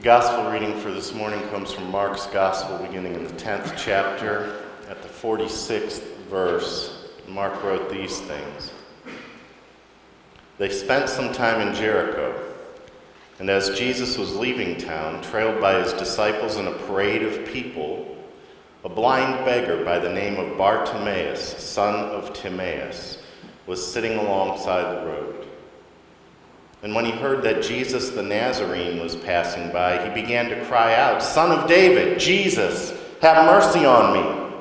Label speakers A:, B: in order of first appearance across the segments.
A: The gospel reading for this morning comes from Mark's gospel, beginning in the 10th chapter, at the 46th verse. Mark wrote these things. They spent some time in Jericho, and as Jesus was leaving town, trailed by his disciples in a parade of people, a blind beggar by the name of Bartimaeus, son of Timaeus, was sitting alongside the road. And when he heard that Jesus the Nazarene was passing by, he began to cry out, Son of David, Jesus, have mercy on me.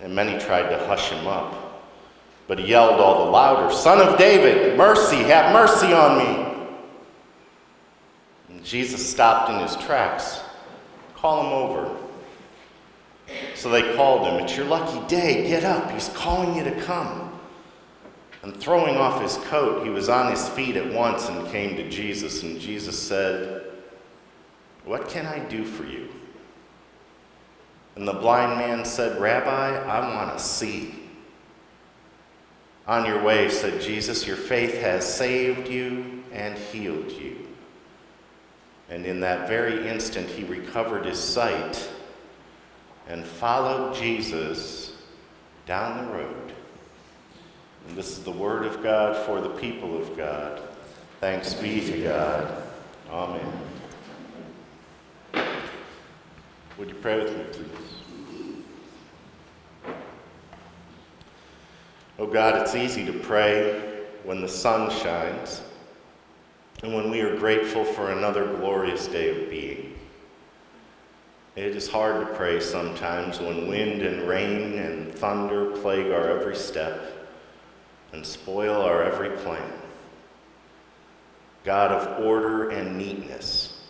A: And many tried to hush him up, but he yelled all the louder, Son of David, mercy, have mercy on me. And Jesus stopped in his tracks. Call him over. So they called him, It's your lucky day, get up, he's calling you to come. And throwing off his coat, he was on his feet at once and came to Jesus. And Jesus said, What can I do for you? And the blind man said, Rabbi, I want to see. On your way, said Jesus, your faith has saved you and healed you. And in that very instant, he recovered his sight and followed Jesus down the road. And this is the word of God for the people of God. Thanks be to God. Amen. Would you pray with me, please? Oh God, it's easy to pray when the sun shines and when we are grateful for another glorious day of being. It is hard to pray sometimes when wind and rain and thunder plague our every step and spoil our every plan. God of order and neatness,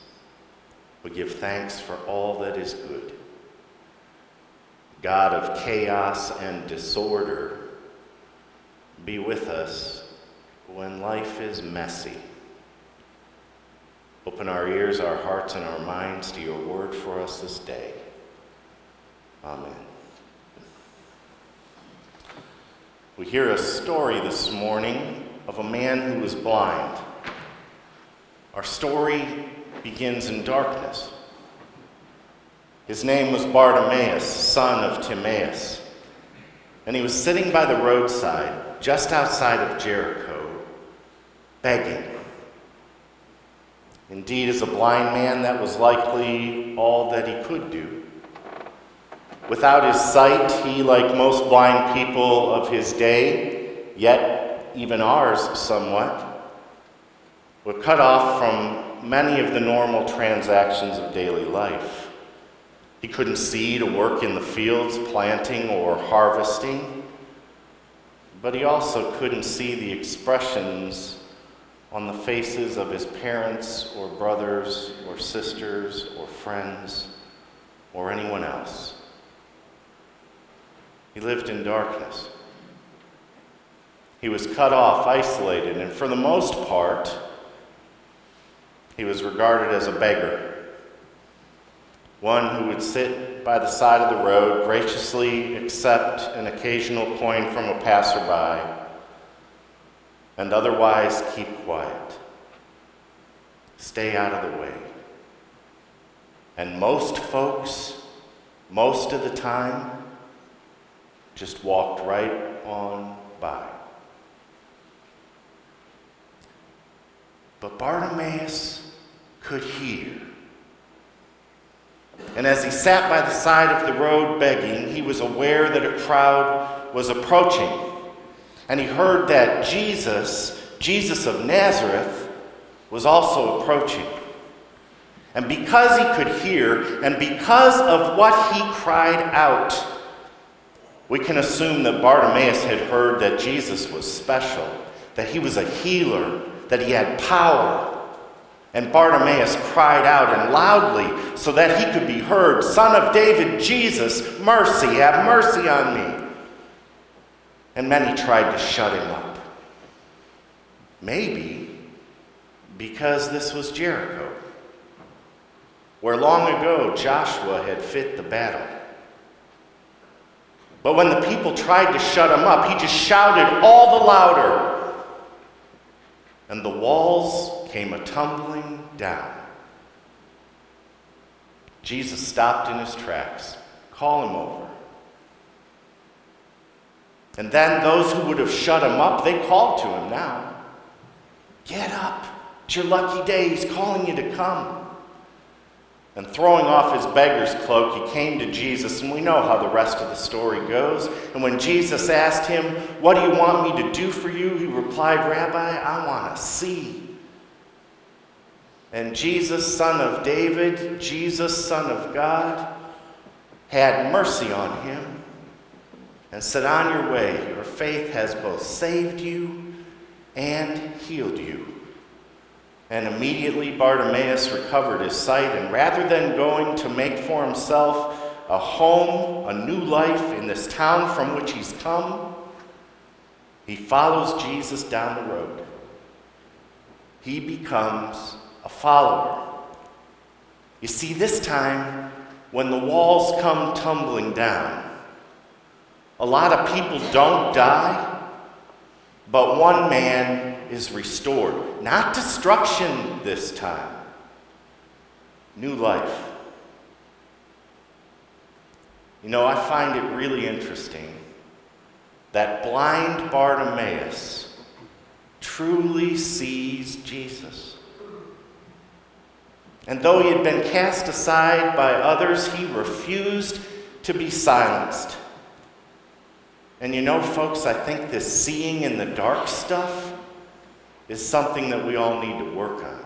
A: we give thanks for all that is good. God of chaos and disorder, be with us when life is messy. Open our ears, our hearts, and our minds to your word for us this day. Amen. We hear a story this morning of a man who was blind. Our story begins in darkness. His name was Bartimaeus, son of Timaeus, and he was sitting by the roadside just outside of Jericho, begging. Indeed, as a blind man, that was likely all that he could do. Without his sight, he, like most blind people of his day, yet even ours somewhat, were cut off from many of the normal transactions of daily life. He couldn't see to work in the fields planting or harvesting, but he also couldn't see the expressions on the faces of his parents or brothers or sisters or friends or anyone else. He lived in darkness. He was cut off, isolated, and for the most part, he was regarded as a beggar. One who would sit by the side of the road, graciously accept an occasional coin from a passerby, and otherwise keep quiet. Stay out of the way. And most folks, most of the time, just walked right on by. But Bartimaeus could hear. And as he sat by the side of the road begging, he was aware that a crowd was approaching. And he heard that Jesus, Jesus of Nazareth, was also approaching. And because he could hear, and because of what he cried out, we can assume that Bartimaeus had heard that Jesus was special, that he was a healer, that he had power. And Bartimaeus cried out and loudly so that he could be heard, Son of David, Jesus, mercy, have mercy on me. And many tried to shut him up. Maybe because this was Jericho, where long ago Joshua had fit the battle. But when the people tried to shut him up, he just shouted all the louder. And the walls came a tumbling down. Jesus stopped in his tracks. Call him over. And then those who would have shut him up, they called to him now. Get up. It's your lucky day. He's calling you to come. And throwing off his beggar's cloak, he came to Jesus, and we know how the rest of the story goes. And when Jesus asked him, What do you want me to do for you? he replied, Rabbi, I want to see. And Jesus, son of David, Jesus, son of God, had mercy on him and said, On your way, your faith has both saved you and healed you. And immediately Bartimaeus recovered his sight, and rather than going to make for himself a home, a new life in this town from which he's come, he follows Jesus down the road. He becomes a follower. You see, this time, when the walls come tumbling down, a lot of people don't die, but one man is restored. Not destruction this time, new life. You know, I find it really interesting that blind Bartimaeus truly sees Jesus. And though he had been cast aside by others, he refused to be silenced. And you know, folks, I think this seeing in the dark stuff is something that we all need to work on.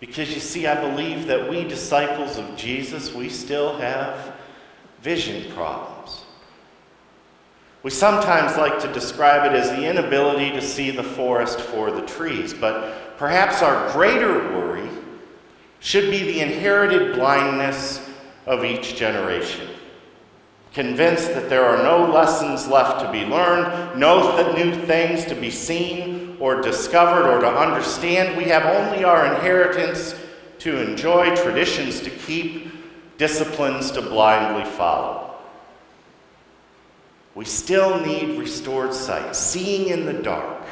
A: Because you see, I believe that we disciples of Jesus, we still have vision problems. We sometimes like to describe it as the inability to see the forest for the trees, but perhaps our greater worry should be the inherited blindness of each generation convinced that there are no lessons left to be learned, no new things to be seen or discovered or to understand. We have only our inheritance to enjoy, traditions to keep, disciplines to blindly follow. We still need restored sight, seeing in the dark.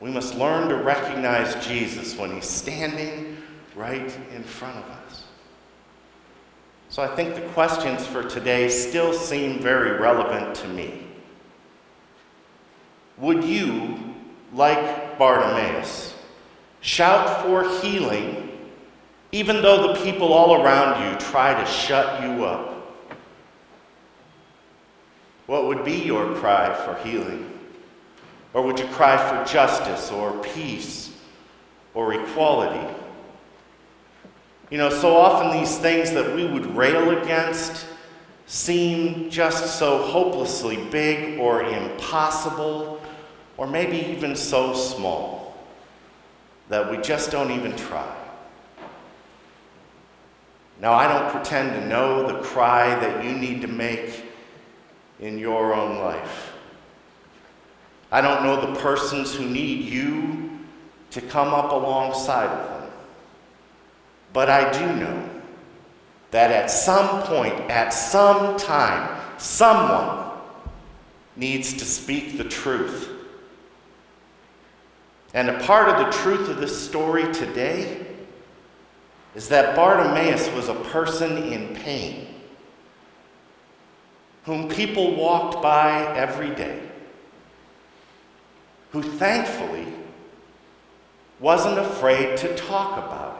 A: We must learn to recognize Jesus when he's standing right in front of us. So I think the questions for today still seem very relevant to me. Would you, like Bartimaeus, shout for healing even though the people all around you try to shut you up? What would be your cry for healing? Or would you cry for justice or peace or equality? You know, so often these things that we would rail against seem just so hopelessly big or impossible, or maybe even so small that we just don't even try. Now, I don't pretend to know the cry that you need to make in your own life. I don't know the persons who need you to come up alongside of. But I do know that at some point, at some time, someone needs to speak the truth. And a part of the truth of this story today is that Bartimaeus was a person in pain whom people walked by every day, who thankfully wasn't afraid to talk about.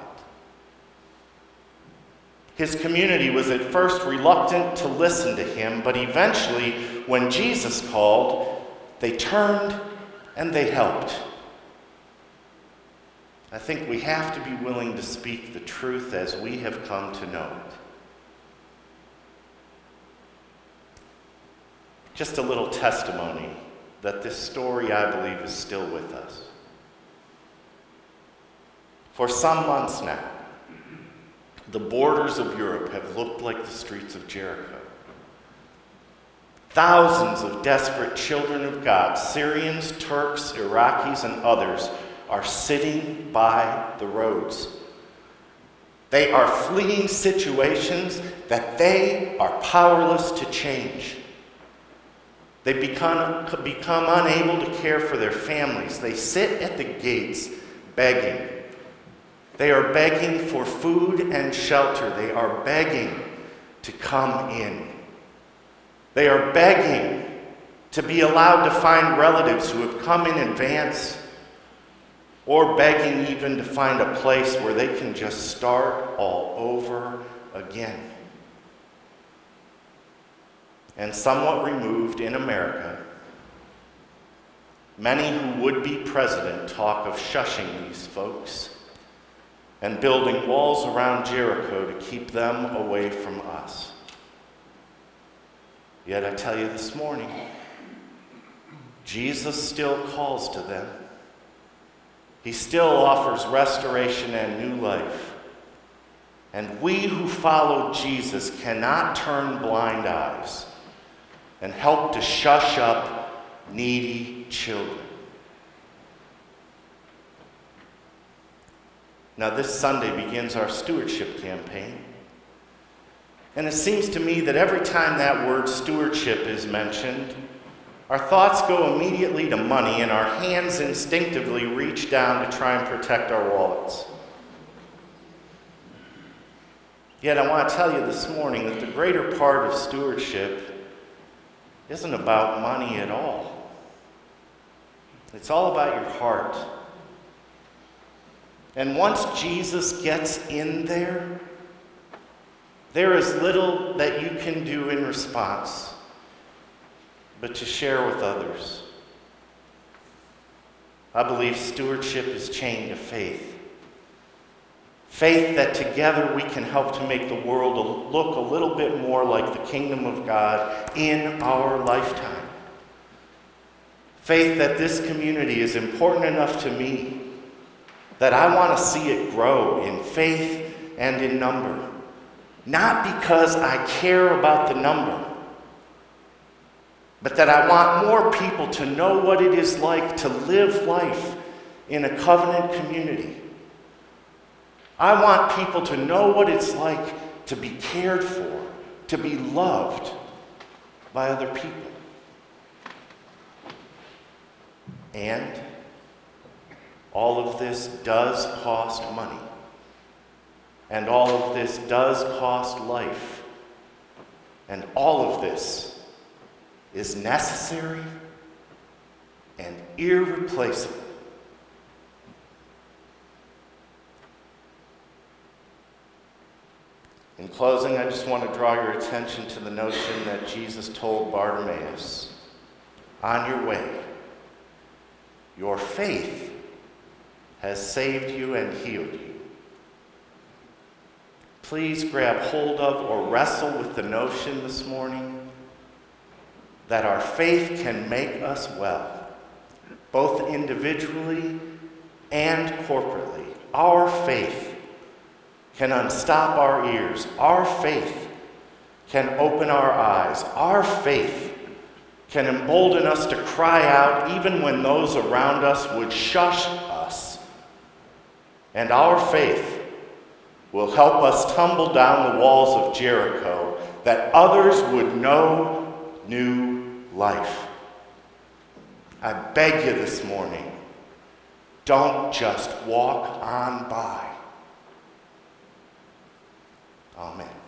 A: His community was at first reluctant to listen to him, but eventually, when Jesus called, they turned and they helped. I think we have to be willing to speak the truth as we have come to know it. Just a little testimony that this story, I believe, is still with us. For some months now, the borders of Europe have looked like the streets of Jericho. Thousands of desperate children of God, Syrians, Turks, Iraqis, and others, are sitting by the roads. They are fleeing situations that they are powerless to change. They become, become unable to care for their families. They sit at the gates begging They are begging for food and shelter. They are begging to come in. They are begging to be allowed to find relatives who have come in advance, or begging even to find a place where they can just start all over again. And somewhat removed in America, many who would be president talk of shushing these folks and building walls around Jericho to keep them away from us. Yet I tell you this morning, Jesus still calls to them. He still offers restoration and new life. And we who follow Jesus cannot turn blind eyes and help to shush up needy children. Now, this Sunday begins our stewardship campaign. And it seems to me that every time that word stewardship is mentioned, our thoughts go immediately to money and our hands instinctively reach down to try and protect our wallets. Yet I want to tell you this morning that the greater part of stewardship isn't about money at all. It's all about your heart. And once Jesus gets in there, there is little that you can do in response but to share with others. I believe stewardship is chained to faith. Faith that together we can help to make the world look a little bit more like the kingdom of God in our lifetime. Faith that this community is important enough to me that I want to see it grow in faith and in number. Not because I care about the number, but that I want more people to know what it is like to live life in a covenant community. I want people to know what it's like to be cared for, to be loved by other people. And all of this does cost money. And all of this does cost life. And all of this is necessary and irreplaceable. In closing, I just want to draw your attention to the notion that Jesus told Bartimaeus on your way, your faith has saved you and healed you. Please grab hold of or wrestle with the notion this morning that our faith can make us well, both individually and corporately. Our faith can unstop our ears. Our faith can open our eyes. Our faith can embolden us to cry out even when those around us would shush and our faith will help us tumble down the walls of Jericho that others would know new life. I beg you this morning, don't just walk on by. Amen.